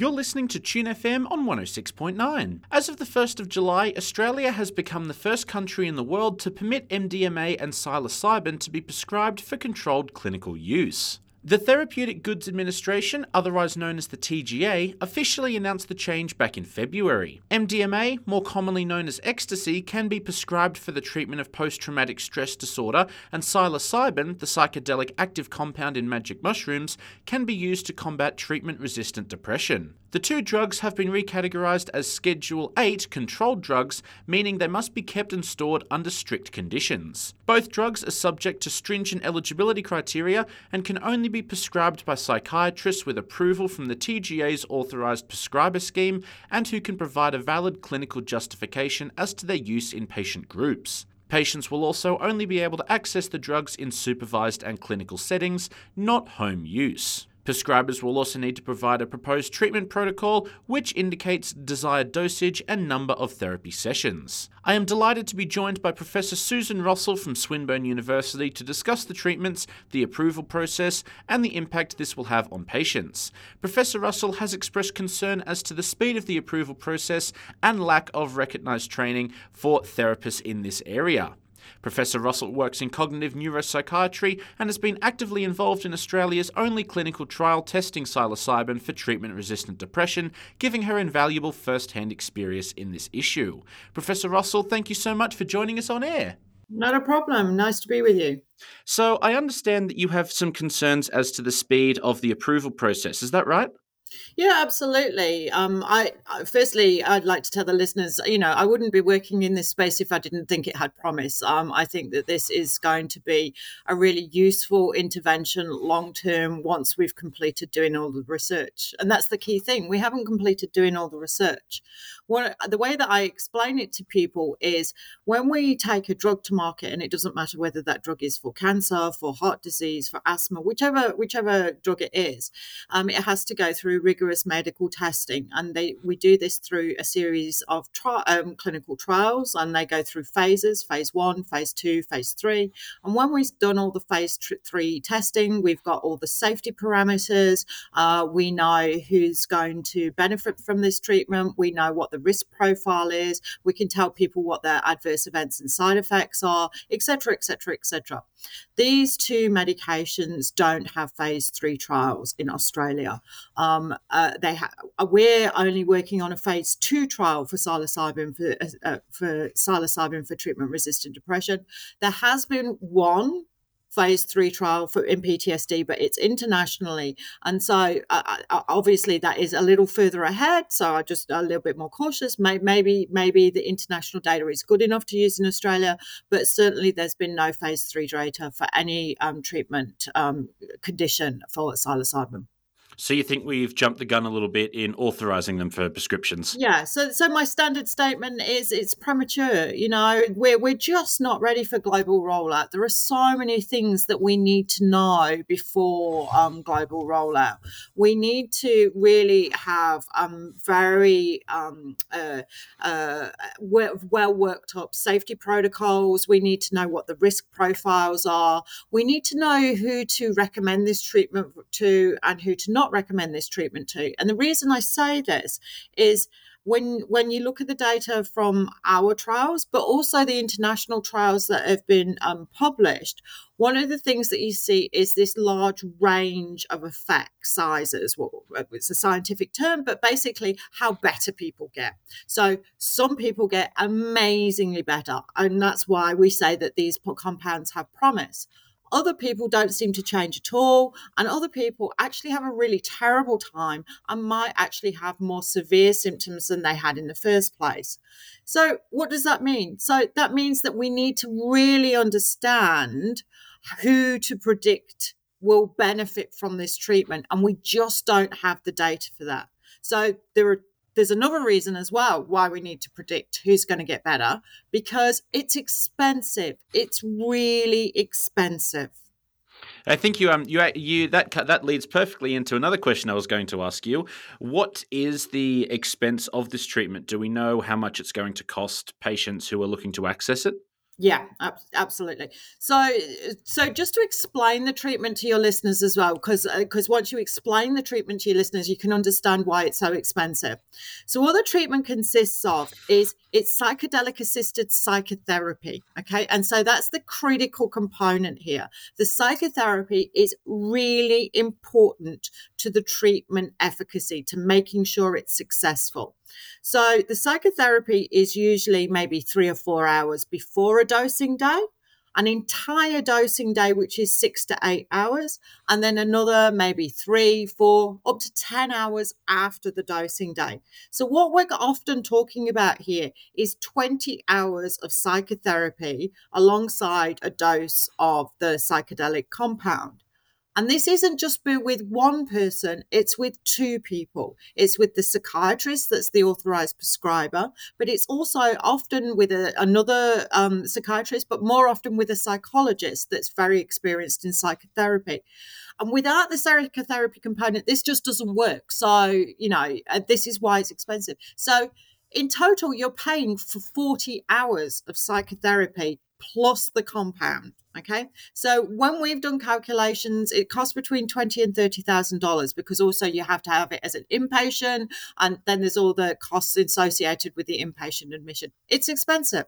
You're listening to Tune FM on 106.9. As of the 1st of July, Australia has become the first country in the world to permit MDMA and psilocybin to be prescribed for controlled clinical use. The Therapeutic Goods Administration, otherwise known as the TGA, officially announced the change back in February. MDMA, more commonly known as ecstasy, can be prescribed for the treatment of post traumatic stress disorder, and psilocybin, the psychedelic active compound in magic mushrooms, can be used to combat treatment resistant depression. The two drugs have been recategorized as Schedule 8 controlled drugs, meaning they must be kept and stored under strict conditions. Both drugs are subject to stringent eligibility criteria and can only be prescribed by psychiatrists with approval from the TGA's authorized prescriber scheme and who can provide a valid clinical justification as to their use in patient groups. Patients will also only be able to access the drugs in supervised and clinical settings, not home use. Prescribers will also need to provide a proposed treatment protocol which indicates desired dosage and number of therapy sessions. I am delighted to be joined by Professor Susan Rossell from Swinburne University to discuss the treatments, the approval process, and the impact this will have on patients. Professor Rossell has expressed concern as to the speed of the approval process and lack of recognised training for therapists in this area. Professor Rossell works in cognitive neuropsychiatry and has been actively involved in Australia's only clinical trial testing psilocybin for treatment resistant depression, giving her invaluable first hand experience in this issue. Professor Rossell, thank you so much for joining us on air. Not a problem. Nice to be with you. So, I understand that you have some concerns as to the speed of the approval process. Is that right? Yeah, absolutely. Um, I firstly, I'd like to tell the listeners, you know, I wouldn't be working in this space if I didn't think it had promise. Um, I think that this is going to be a really useful intervention long term once we've completed doing all the research, and that's the key thing. We haven't completed doing all the research. What the way that I explain it to people is when we take a drug to market, and it doesn't matter whether that drug is for cancer, for heart disease, for asthma, whichever whichever drug it is, um, it has to go through rigorous medical testing, and they we do this through a series of tri- um, clinical trials, and they go through phases: phase one, phase two, phase three. And when we've done all the phase tr- three testing, we've got all the safety parameters. Uh, we know who's going to benefit from this treatment. We know what the risk profile is. We can tell people what their adverse events and side effects are, etc., etc., etc. These two medications don't have phase three trials in Australia. Um, uh, they ha- uh, we're only working on a phase two trial for psilocybin for uh, uh for psilocybin for treatment resistant depression. There has been one phase three trial for in PTSD, but it's internationally, and so uh, uh, obviously that is a little further ahead. So I just a little bit more cautious. Maybe maybe the international data is good enough to use in Australia, but certainly there's been no phase three data for any um, treatment um, condition for psilocybin. So you think we've jumped the gun a little bit in authorizing them for prescriptions? Yeah. So so my standard statement is it's premature. You know, we're we're just not ready for global rollout. There are so many things that we need to know before um, global rollout. We need to really have um, very um, uh, uh, well worked up safety protocols. We need to know what the risk profiles are. We need to know who to recommend this treatment to and who to not not recommend this treatment to. And the reason I say this is when when you look at the data from our trials, but also the international trials that have been um, published, one of the things that you see is this large range of effect sizes. Well, it's a scientific term, but basically how better people get. So some people get amazingly better, and that's why we say that these compounds have promise. Other people don't seem to change at all, and other people actually have a really terrible time and might actually have more severe symptoms than they had in the first place. So, what does that mean? So, that means that we need to really understand who to predict will benefit from this treatment, and we just don't have the data for that. So, there are there's another reason as well why we need to predict who's going to get better because it's expensive. It's really expensive. I think you um you you that that leads perfectly into another question I was going to ask you. What is the expense of this treatment? Do we know how much it's going to cost patients who are looking to access it? Yeah, absolutely. So, so just to explain the treatment to your listeners as well, because because uh, once you explain the treatment to your listeners, you can understand why it's so expensive. So, what the treatment consists of is it's psychedelic assisted psychotherapy. Okay, and so that's the critical component here. The psychotherapy is really important to the treatment efficacy, to making sure it's successful. So the psychotherapy is usually maybe three or four hours before a dosing day, an entire dosing day, which is six to eight hours, and then another maybe three, four, up to 10 hours after the dosing day. So, what we're often talking about here is 20 hours of psychotherapy alongside a dose of the psychedelic compound. And this isn't just with one person, it's with two people. It's with the psychiatrist that's the authorized prescriber, but it's also often with a, another um, psychiatrist, but more often with a psychologist that's very experienced in psychotherapy. And without the psychotherapy component, this just doesn't work. So, you know, uh, this is why it's expensive. So, in total, you're paying for 40 hours of psychotherapy plus the compound. Okay, so when we've done calculations, it costs between twenty and thirty thousand dollars because also you have to have it as an inpatient, and then there's all the costs associated with the inpatient admission. It's expensive.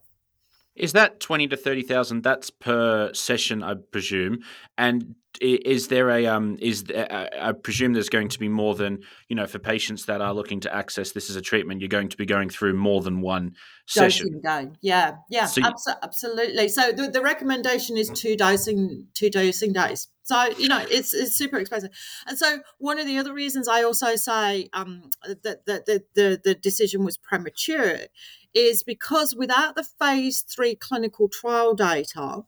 Is that twenty to thirty thousand? That's per session, I presume. And is there a um? Is there, I presume there's going to be more than you know for patients that are looking to access this as a treatment. You're going to be going through more than one session. Dosing day. Yeah, yeah, so you, absolutely. So the, the recommendation is two dosing two dosing days. So you know it's it's super expensive, and so one of the other reasons I also say um, that, that the, the the decision was premature is because without the phase three clinical trial data,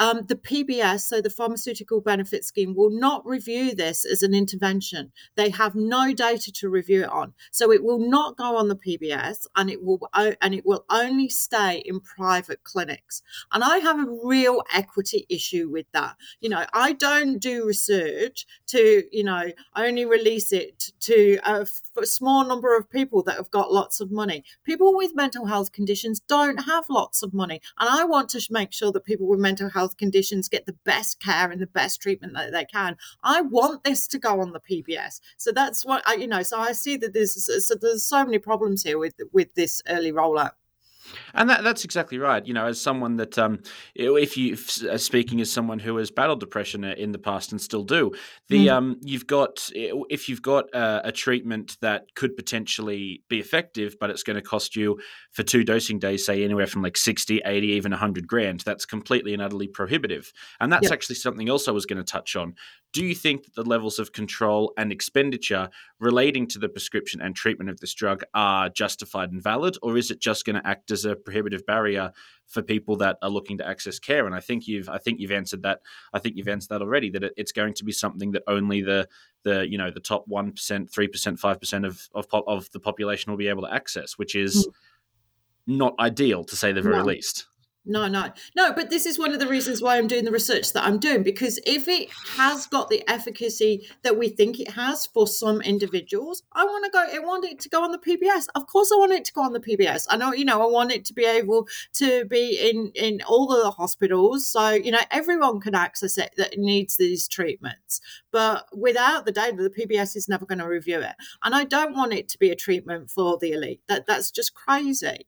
um, the PBS, so the Pharmaceutical Benefit Scheme, will not review this as an intervention. They have no data to review it on, so it will not go on the PBS, and it will and it will only stay in private clinics. And I have a real equity issue with that. You know, I don't do research to you know only release it to a, a small number of people that have got lots of money. People with mental health conditions don't have lots of money, and I want to make sure that people with mental health health conditions get the best care and the best treatment that they can. I want this to go on the PBS. So that's what I, you know. So I see that there's so there's so many problems here with with this early rollout. And that, that's exactly right. You know, as someone that, um, if you uh, speaking as someone who has battled depression uh, in the past and still do, the mm. um, you've got if you've got a, a, treatment that could potentially be effective, but it's going to cost you for two dosing days, say anywhere from like 60, 80, even 100 grand, that's completely and utterly prohibitive. And that's yep. actually something else I was going to touch on. Do you think that the levels of control and expenditure relating to the prescription and treatment of this drug are justified and valid, or is it just going to act as a prohibitive barrier for people that are looking to access care? And I think you've, I think you've answered that. I think you've answered that already. That it, it's going to be something that only the, the, you know, the top one percent, three percent, five percent of of of the population will be able to access, which is mm. not ideal to say the very no. least. No, no, no. But this is one of the reasons why I'm doing the research that I'm doing because if it has got the efficacy that we think it has for some individuals, I want to go. I want it to go on the PBS. Of course, I want it to go on the PBS. I know, you know, I want it to be able to be in in all of the hospitals, so you know everyone can access it that needs these treatments. But without the data, the PBS is never going to review it, and I don't want it to be a treatment for the elite. That that's just crazy.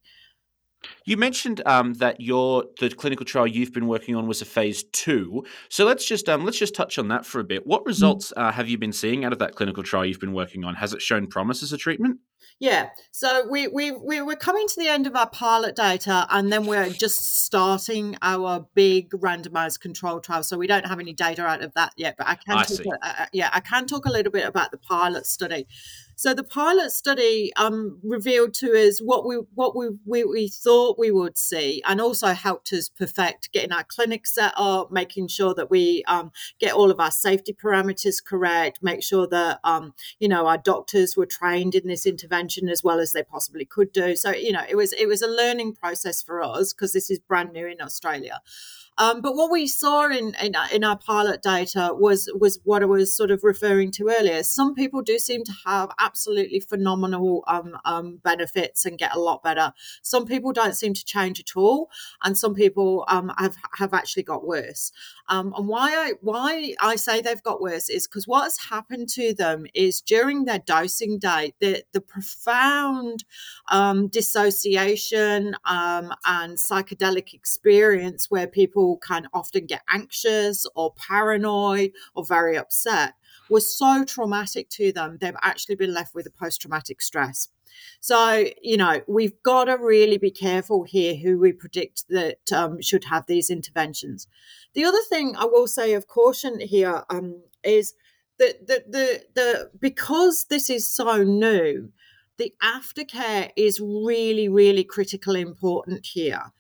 You mentioned um, that your the clinical trial you've been working on was a phase two. So let's just um, let's just touch on that for a bit. What mm-hmm. results uh, have you been seeing out of that clinical trial you've been working on? Has it shown promise as a treatment? Yeah, so we we we we're coming to the end of our pilot data, and then we're just starting our big randomized control trial. So we don't have any data out of that yet, but I can I talk, uh, yeah I can talk a little bit about the pilot study. So the pilot study um, revealed to us what we what we, we, we thought we would see, and also helped us perfect getting our clinic set up, making sure that we um, get all of our safety parameters correct, make sure that um, you know our doctors were trained in this intervention as well as they possibly could do. So you know it was it was a learning process for us because this is brand new in Australia. Um, but what we saw in, in, in our pilot data was was what I was sort of referring to earlier. Some people do seem to have absolutely phenomenal um, um, benefits and get a lot better. Some people don't seem to change at all, and some people um, have have actually got worse. Um, and why I why I say they've got worse is because what has happened to them is during their dosing day, the the profound um, dissociation um, and psychedelic experience where people can often get anxious or paranoid or very upset was so traumatic to them, they've actually been left with a post traumatic stress. So, you know, we've got to really be careful here who we predict that um, should have these interventions. The other thing I will say of caution here um, is that the, the, the, because this is so new, the aftercare is really, really critically important here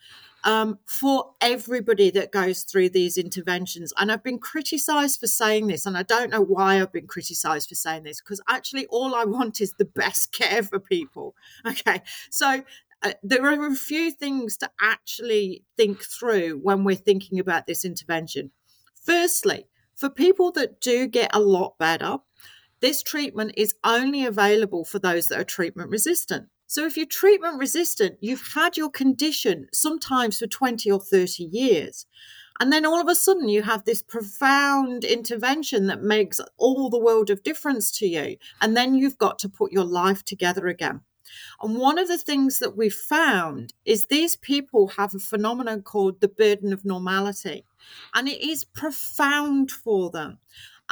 um, for everybody that goes through these interventions. And I've been criticized for saying this, and I don't know why I've been criticized for saying this, because actually all I want is the best care for people. Okay. So uh, there are a few things to actually think through when we're thinking about this intervention. Firstly, for people that do get a lot better, this treatment is only available for those that are treatment resistant. So if you're treatment resistant, you've had your condition sometimes for 20 or 30 years. And then all of a sudden, you have this profound intervention that makes all the world of difference to you. And then you've got to put your life together again. And one of the things that we've found is these people have a phenomenon called the burden of normality. And it is profound for them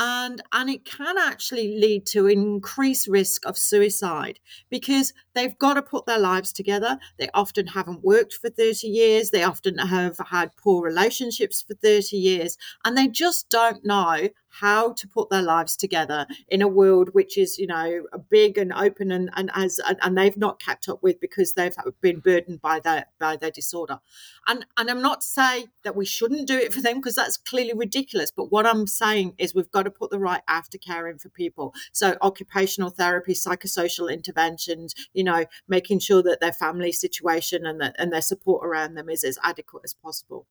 and and it can actually lead to increased risk of suicide because they've got to put their lives together. They often haven't worked for 30 years. They often have had poor relationships for 30 years. And they just don't know how to put their lives together in a world which is you know big and open and and as and they've not kept up with because they've been burdened by their by their disorder. And and i'm not saying that we shouldn't do it for them because that's clearly ridiculous. But what i'm saying is we've got to put the right aftercare in for people. So occupational therapy psychosocial interventions you know making sure that their family situation and, the, and their support around them is as adequate as possible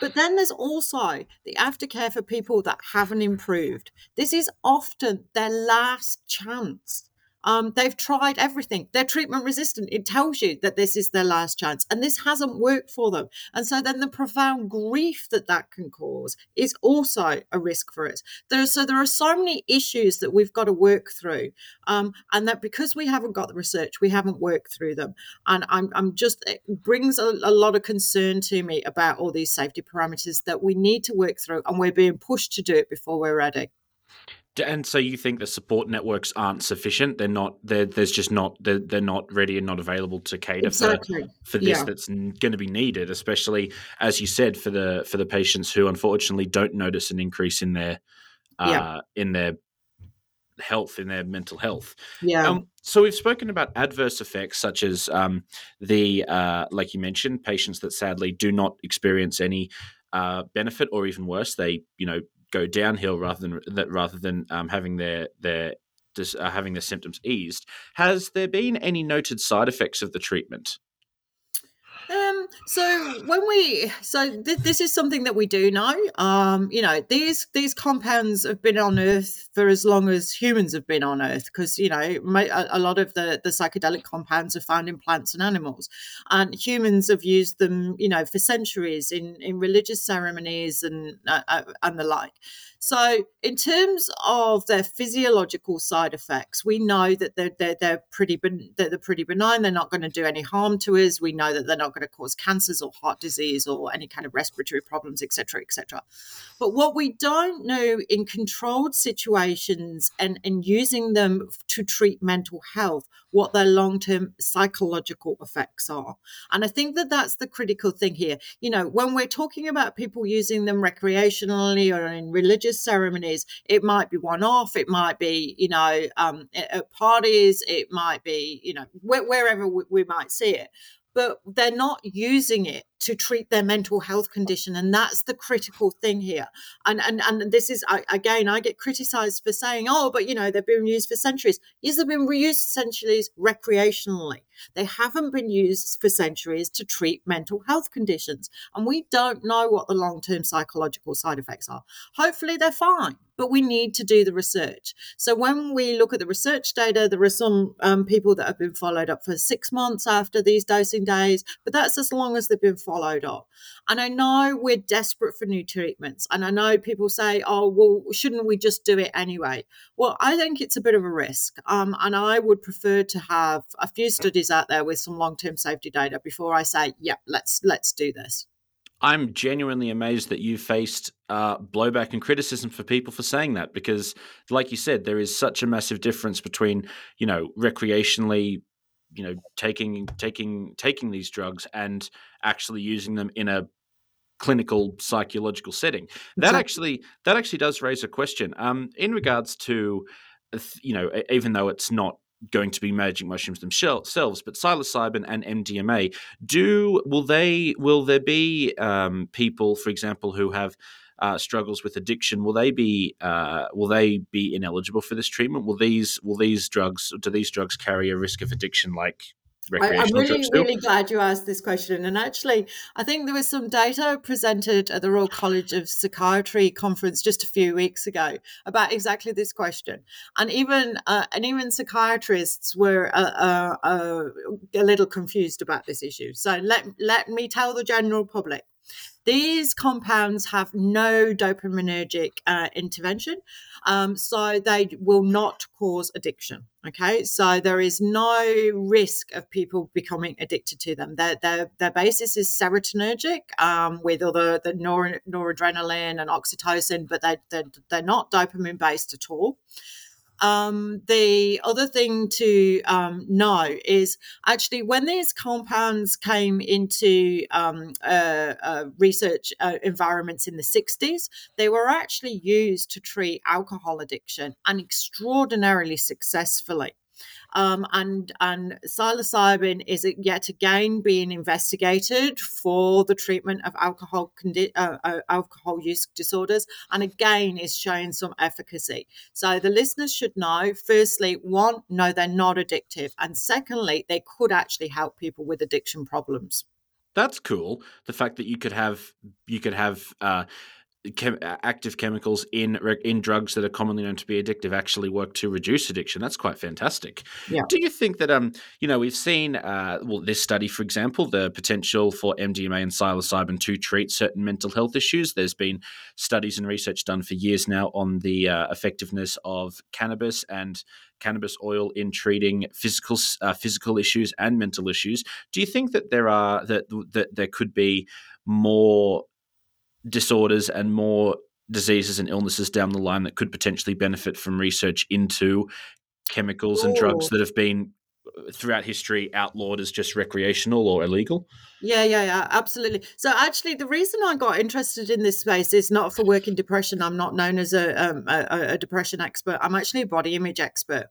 but then there's also the aftercare for people that haven't improved. This is often their last chance um, they've tried everything. They're treatment resistant. It tells you that this is their last chance, and this hasn't worked for them. And so then the profound grief that that can cause is also a risk for us. There, so there are so many issues that we've got to work through, um, and that because we haven't got the research, we haven't worked through them. And I'm, I'm just it brings a, a lot of concern to me about all these safety parameters that we need to work through, and we're being pushed to do it before we're ready. And so you think the support networks aren't sufficient? They're not. They're, there's just not. They're, they're not ready and not available to cater exactly. for, for this yeah. that's going to be needed, especially as you said for the for the patients who unfortunately don't notice an increase in their uh, yeah. in their health in their mental health. Yeah. Um, so we've spoken about adverse effects such as um, the uh, like you mentioned, patients that sadly do not experience any uh, benefit or even worse, they you know go downhill rather than that rather than um, having their their just, uh, having their symptoms eased. Has there been any noted side effects of the treatment? So when we so th- this is something that we do know. Um, you know these these compounds have been on Earth for as long as humans have been on Earth because you know a, a, lot of the the psychedelic compounds are found in plants and animals, and humans have used them you know for centuries in in religious ceremonies and uh, uh and the like. So, in terms of their physiological side effects, we know that they're they're, they're pretty ben- they're pretty benign. They're not going to do any harm to us. We know that they're not going to cause cancers or heart disease or any kind of respiratory problems, etc., etc. But what we don't know in controlled situations and and using them to treat mental health, what their long term psychological effects are, and I think that that's the critical thing here. You know, when we're talking about people using them recreationally or in religious religious ceremonies. It might be one off. It might be, you know, um, at parties. It might be, you know, wh- wherever we, we might see it. But they're not using it to treat their mental health condition. And that's the critical thing here. And and, and this is, I, again, I get criticized for saying, oh, but you know, they've been used for centuries. Yes, they've been reused centuries recreationally. They haven't been used for centuries to treat mental health conditions. And we don't know what the long term psychological side effects are. Hopefully, they're fine, but we need to do the research. So, when we look at the research data, there are some um, people that have been followed up for six months after these dosing days, but that's as long as they've been followed up. And I know we're desperate for new treatments. And I know people say, oh, well, shouldn't we just do it anyway? Well, I think it's a bit of a risk. Um, and I would prefer to have a few studies out there with some long-term safety data before I say, yeah, let's let's do this. I'm genuinely amazed that you faced uh, blowback and criticism for people for saying that because, like you said, there is such a massive difference between you know recreationally, you know taking taking taking these drugs and actually using them in a clinical psychological setting. That exactly. actually that actually does raise a question um, in regards to you know even though it's not going to be magic mushrooms themselves, but psilocybin and MDMA. Do will they will there be um, people, for example, who have uh, struggles with addiction? Will they be uh, will they be ineligible for this treatment? Will these will these drugs do these drugs carry a risk of addiction like I, am really, really glad you asked this question. And actually, I think there was some data presented at the Royal College of Psychiatry conference just a few weeks ago about exactly this question. And even uh, and even psychiatrists were uh, uh, uh a little confused about this issue. So let let me tell the general public these compounds have no dopaminergic uh, intervention, um, so they will not cause addiction. Okay, so there is no risk of people becoming addicted to them. Their their, their basis is serotonergic um, with other the nor, noradrenaline and oxytocin, but they they're, they're not dopamine based at all. Um, the other thing to um, know is actually when these compounds came into um, uh, uh, research uh, environments in the 60s, they were actually used to treat alcohol addiction and extraordinarily successfully. Um, and and psilocybin is yet again being investigated for the treatment of alcohol condi- uh, uh, alcohol use disorders, and again is showing some efficacy. So the listeners should know: firstly, one, no, they're not addictive, and secondly, they could actually help people with addiction problems. That's cool. The fact that you could have you could have. Uh, chem- active chemicals in in drugs that are commonly known to be addictive actually work to reduce addiction. That's quite fantastic. Yeah. Do you think that um you know we've seen uh, well this study for example the potential for MDMA and psilocybin to treat certain mental health issues. There's been studies and research done for years now on the uh, effectiveness of cannabis and cannabis oil in treating physical uh, physical issues and mental issues. Do you think that there are that that there could be more disorders and more diseases and illnesses down the line that could potentially benefit from research into chemicals Ooh. and drugs that have been throughout history outlawed as just recreational or illegal? Yeah, yeah, yeah, absolutely. So actually, the reason I got interested in this space is not for working depression. I'm not known as a um, a, a, depression expert. I'm actually a body image expert.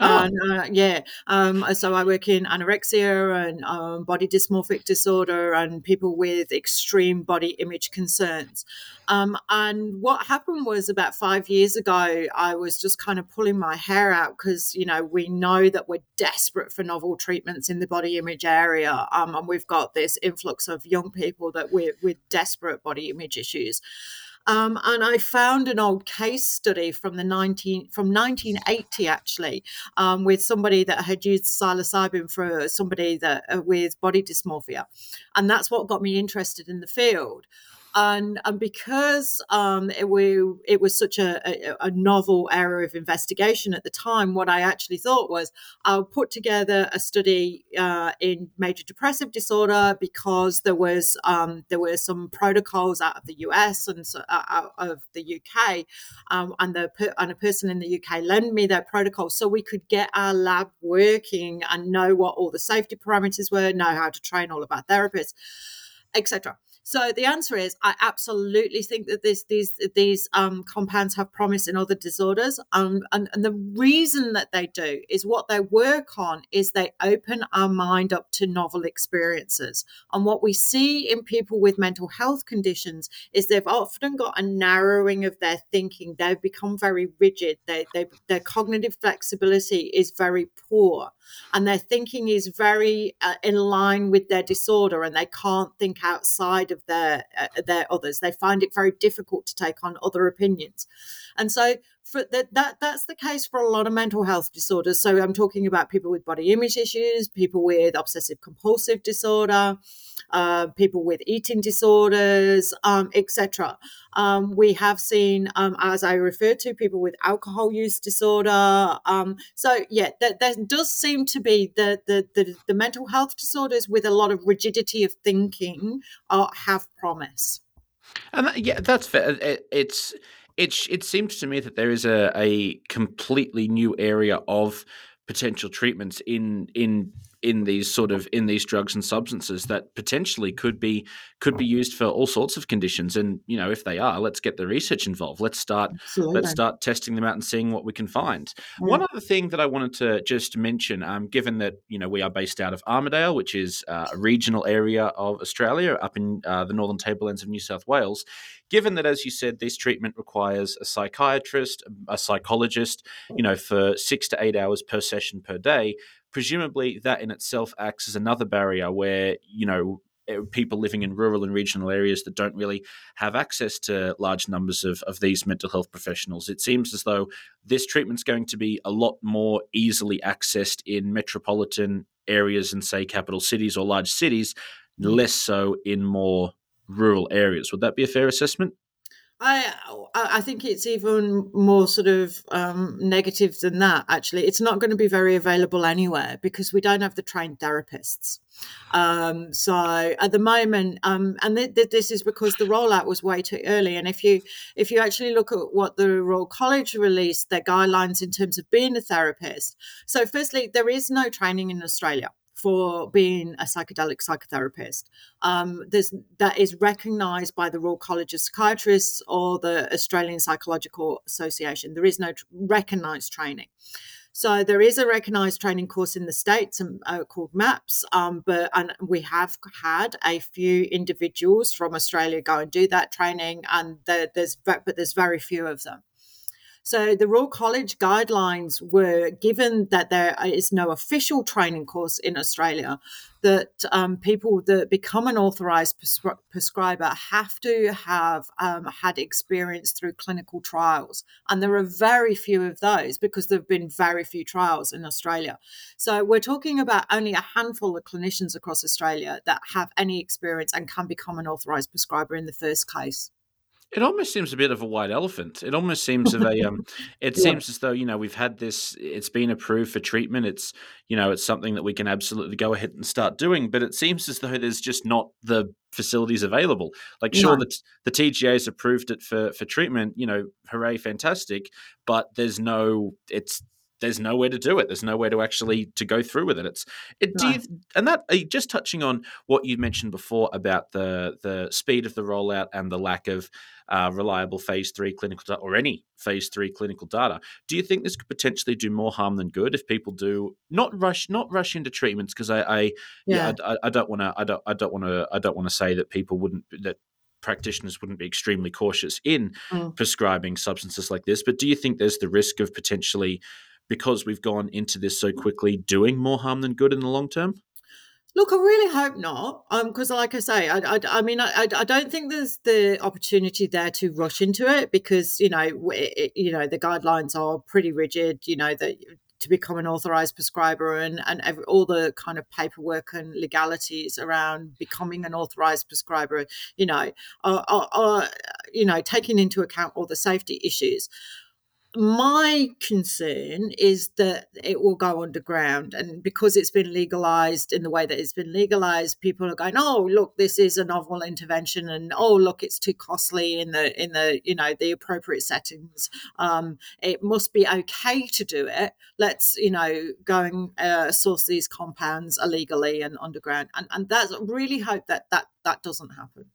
Oh. And, uh, yeah. Um, so I work in anorexia and um, body dysmorphic disorder and people with extreme body image concerns. Um, and what happened was about five years ago, I was just kind of pulling my hair out because you know we know that we're desperate for novel treatments in the body image area, um, and we've got this this influx of young people that with, with desperate body image issues. Um, and I found an old case study from the 19 from 1980 actually, um, with somebody that had used psilocybin for somebody that uh, with body dysmorphia, and that's what got me interested in the field and and because um, it, we, it was such a, a, a, novel area of investigation at the time, what I actually thought was I'll put together a study uh, in major depressive disorder because there was um, there were some protocols out of the US and so, uh, out of the UK, um, and the and a person in the UK lent me their protocol so we could get our lab working and know what all the safety parameters were, know how to train all of our therapists, etc. So the answer is, I absolutely think that this, these these um, compounds have promise in other disorders, um, and, and the reason that they do is what they work on is they open our mind up to novel experiences. And what we see in people with mental health conditions is they've often got a narrowing of their thinking. They've become very rigid. They, they their cognitive flexibility is very poor, and their thinking is very uh, in line with their disorder, and they can't think outside of their uh, their others. They find it very difficult to take on other opinions, and so for that, that that's the case for a lot of mental health disorders. So I'm talking about people with body image issues, people with obsessive compulsive disorder, uh, people with eating disorders, um, etc. Um, we have seen, um, as I referred to, people with alcohol use disorder. Um, so yeah, that, there, does seem to be the, the, the the mental health disorders with a lot of rigidity of thinking are, have promise. And that, yeah, that's fair. It, it's it it seems to me that there is a, a completely new area of potential treatments in in in these sort of in these drugs and substances that potentially could be could be used for all sorts of conditions and you know if they are let's get the research involved let's start Absolutely. let's start testing them out and seeing what we can find yeah. one other thing that i wanted to just mention um, given that you know we are based out of armidale which is uh, a regional area of australia up in uh, the northern tablelands of new south wales given that as you said this treatment requires a psychiatrist a psychologist you know for six to eight hours per session per day presumably that in itself acts as another barrier where you know eh, people living in rural and regional areas that don't really have access to large numbers of, of these mental health professionals. It seems as though this treatment's going to be a lot more easily accessed in metropolitan areas and, say, capital cities or large cities, less so in more rural areas. Would that be a fair assessment? I I think it's even more sort of um, negative than that. Actually, it's not going to be very available anywhere because we don't have the trained therapists. Um, so at the moment, um, and th- th- this is because the rollout was way too early. And if you if you actually look at what the Royal College released, their guidelines in terms of being a therapist. So firstly, there is no training in Australia for being a psychedelic psychotherapist. Um, there's, that is recognised by the Royal College of Psychiatrists or the Australian Psychological Association. There is no t- recognised training. So there is a recognised training course in the states um, uh, called MAPS, um, but and we have had a few individuals from Australia go and do that training, and the, there's but there's very few of them. So the Royal College guidelines were given that there is no official training course in Australia, that um, people that become an authorised prescri- prescriber have to have um, had experience through clinical trials. And there are very few of those because there have been very few trials in Australia. So we're talking about only a handful of clinicians across Australia that have any experience and can become an authorised prescriber in the first case. It almost seems a bit of a white elephant. It almost seems of a um, it yeah. seems as though you know we've had this. It's been approved for treatment. It's you know it's something that we can absolutely go ahead and start doing. But it seems as though there's just not the facilities available. Like sure, no. the the TGA has approved it for for treatment. You know, hooray, fantastic. But there's no. It's there's nowhere to do it. There's nowhere to actually to go through with it. It's it, no. you, and that just touching on what you mentioned before about the the speed of the rollout and the lack of uh, reliable phase three clinical data or any phase three clinical data. Do you think this could potentially do more harm than good if people do not rush not rush into treatments? Because I, I yeah, yeah I, I don't want to I don't I don't want to I don't want to say that people wouldn't that practitioners wouldn't be extremely cautious in mm. prescribing substances like this. But do you think there's the risk of potentially because we've gone into this so quickly doing more harm than good in the long term? Look, I really hope not, because, um, like I say, I, I, I mean, I, I don't think there's the opportunity there to rush into it because you know, it, you know, the guidelines are pretty rigid. You know that to become an authorized prescriber and and every, all the kind of paperwork and legalities around becoming an authorized prescriber, you know, are, are, are you know taking into account all the safety issues my concern is that it will go underground and because it's been legalized in the way that it's been legalized people are going oh look this is a novel intervention and oh look it's too costly in the in the you know the appropriate settings. Um, it must be okay to do it. Let's you know go and uh, source these compounds illegally and underground. And and that's really hope that that that doesn't happen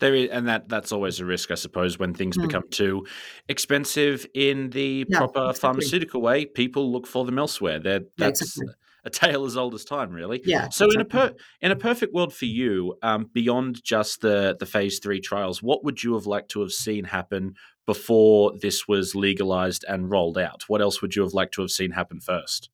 There is, and that that's always a risk, I suppose, when things mm. become too expensive in the yeah, proper exactly. pharmaceutical way. People look for them elsewhere. They're, that's yeah, exactly. a tale as old as time, really. Yeah. So, exactly. in a per, in a perfect world for you, um, beyond just the the phase three trials, what would you have liked to have seen happen before this was legalized and rolled out? What else would you have liked to have seen happen first?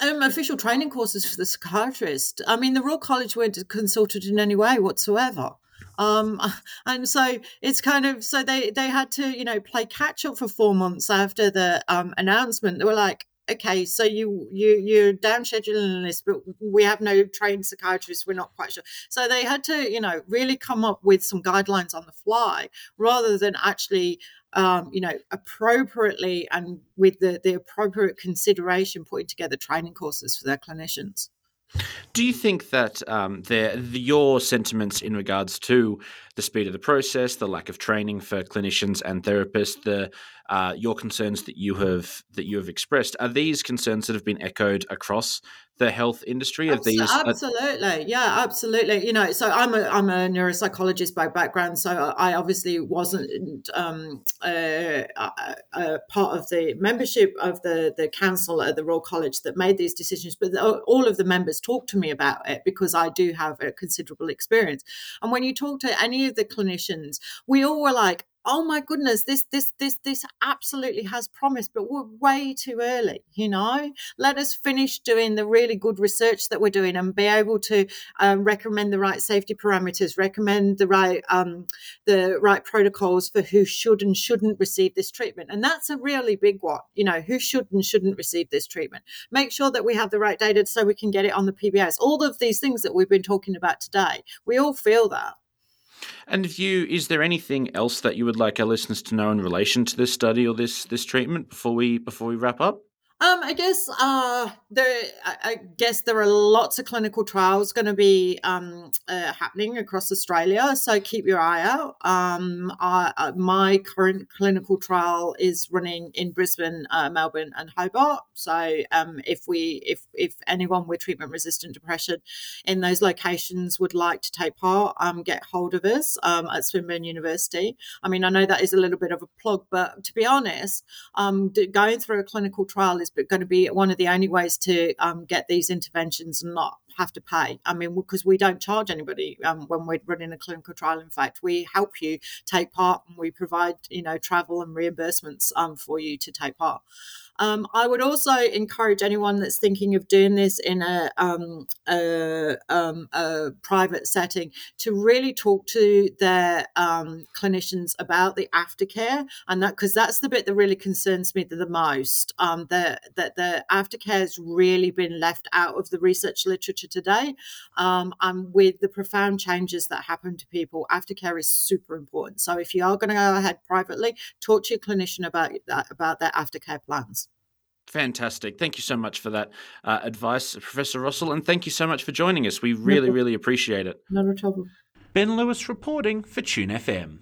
Um, official training courses for the psychiatrist. I mean, the Royal College weren't consulted in any way whatsoever. Um, and so it's kind of so they they had to you know play catch up for four months after the um, announcement. They were like, okay, so you you you're down scheduling this, but we have no trained psychiatrists. We're not quite sure. So they had to you know really come up with some guidelines on the fly rather than actually um, you know, appropriately and with the, the appropriate consideration putting together training courses for their clinicians. Do you think that um, the, your sentiments in regards to the speed of the process, the lack of training for clinicians and therapists, the uh, your concerns that you have that you have expressed are these concerns that have been echoed across the health industry? Of these absolutely. Yeah absolutely. You know so i'm a i'm a neuropsychologist by background so i obviously wasn't um, a, a, part of the membership of the the council at the royal college that made these decisions but all of the members talked to me about it because i do have a considerable experience. And when you talk to any of the clinicians we all were like oh my goodness this this this this absolutely has promise but we're way too early you know? Let us finish doing the really good research that we're doing and be able to um, recommend the right safety parameters recommend the right um, the right protocols for who should and shouldn't receive this treatment. And that's a really big one you know who should and shouldn't receive this treatment. Make sure that we have the right data so we can get it on the pbs all of these things that we've been talking about today we all feel that and if you, is there anything else that you would like our listeners to know in relation to this study or this this treatment before we before we wrap up? Um, I guess uh, there. I guess there are lots of clinical trials going to be um, uh, happening across Australia, so keep your eye out. Um, uh, my current clinical trial is running in Brisbane, uh, Melbourne, and Hobart. So, um, if we, if if anyone with treatment-resistant depression in those locations would like to take part, um, get hold of us um, at Swinburne University. I mean, I know that is a little bit of a plug, but to be honest, going through a clinical trial is is going to be one of the only ways to um, get these interventions and not have to pay. I mean, because we don't charge anybody um, when we're running a clinical trial. In fact, we help you take part and we provide, you know, travel and reimbursements um, for you to take part. Um, I would also encourage anyone that's thinking of doing this in a, um, a, um, a, private setting to really talk to their um, clinicians about the aftercare, and that because that's the bit that really concerns me the most. Um, that the, the aftercare has really been left out of the research literature today, um, and with the profound changes that happen to people, aftercare is super important. So if you are going to go ahead privately, talk to your clinician about that, about their aftercare plans. Fantastic. Thank you so much for that uh, advice, Professor Rossell. and thank you so much for joining us. We really, really appreciate it. Not a trouble. Ben Lewis reporting for Tune FM.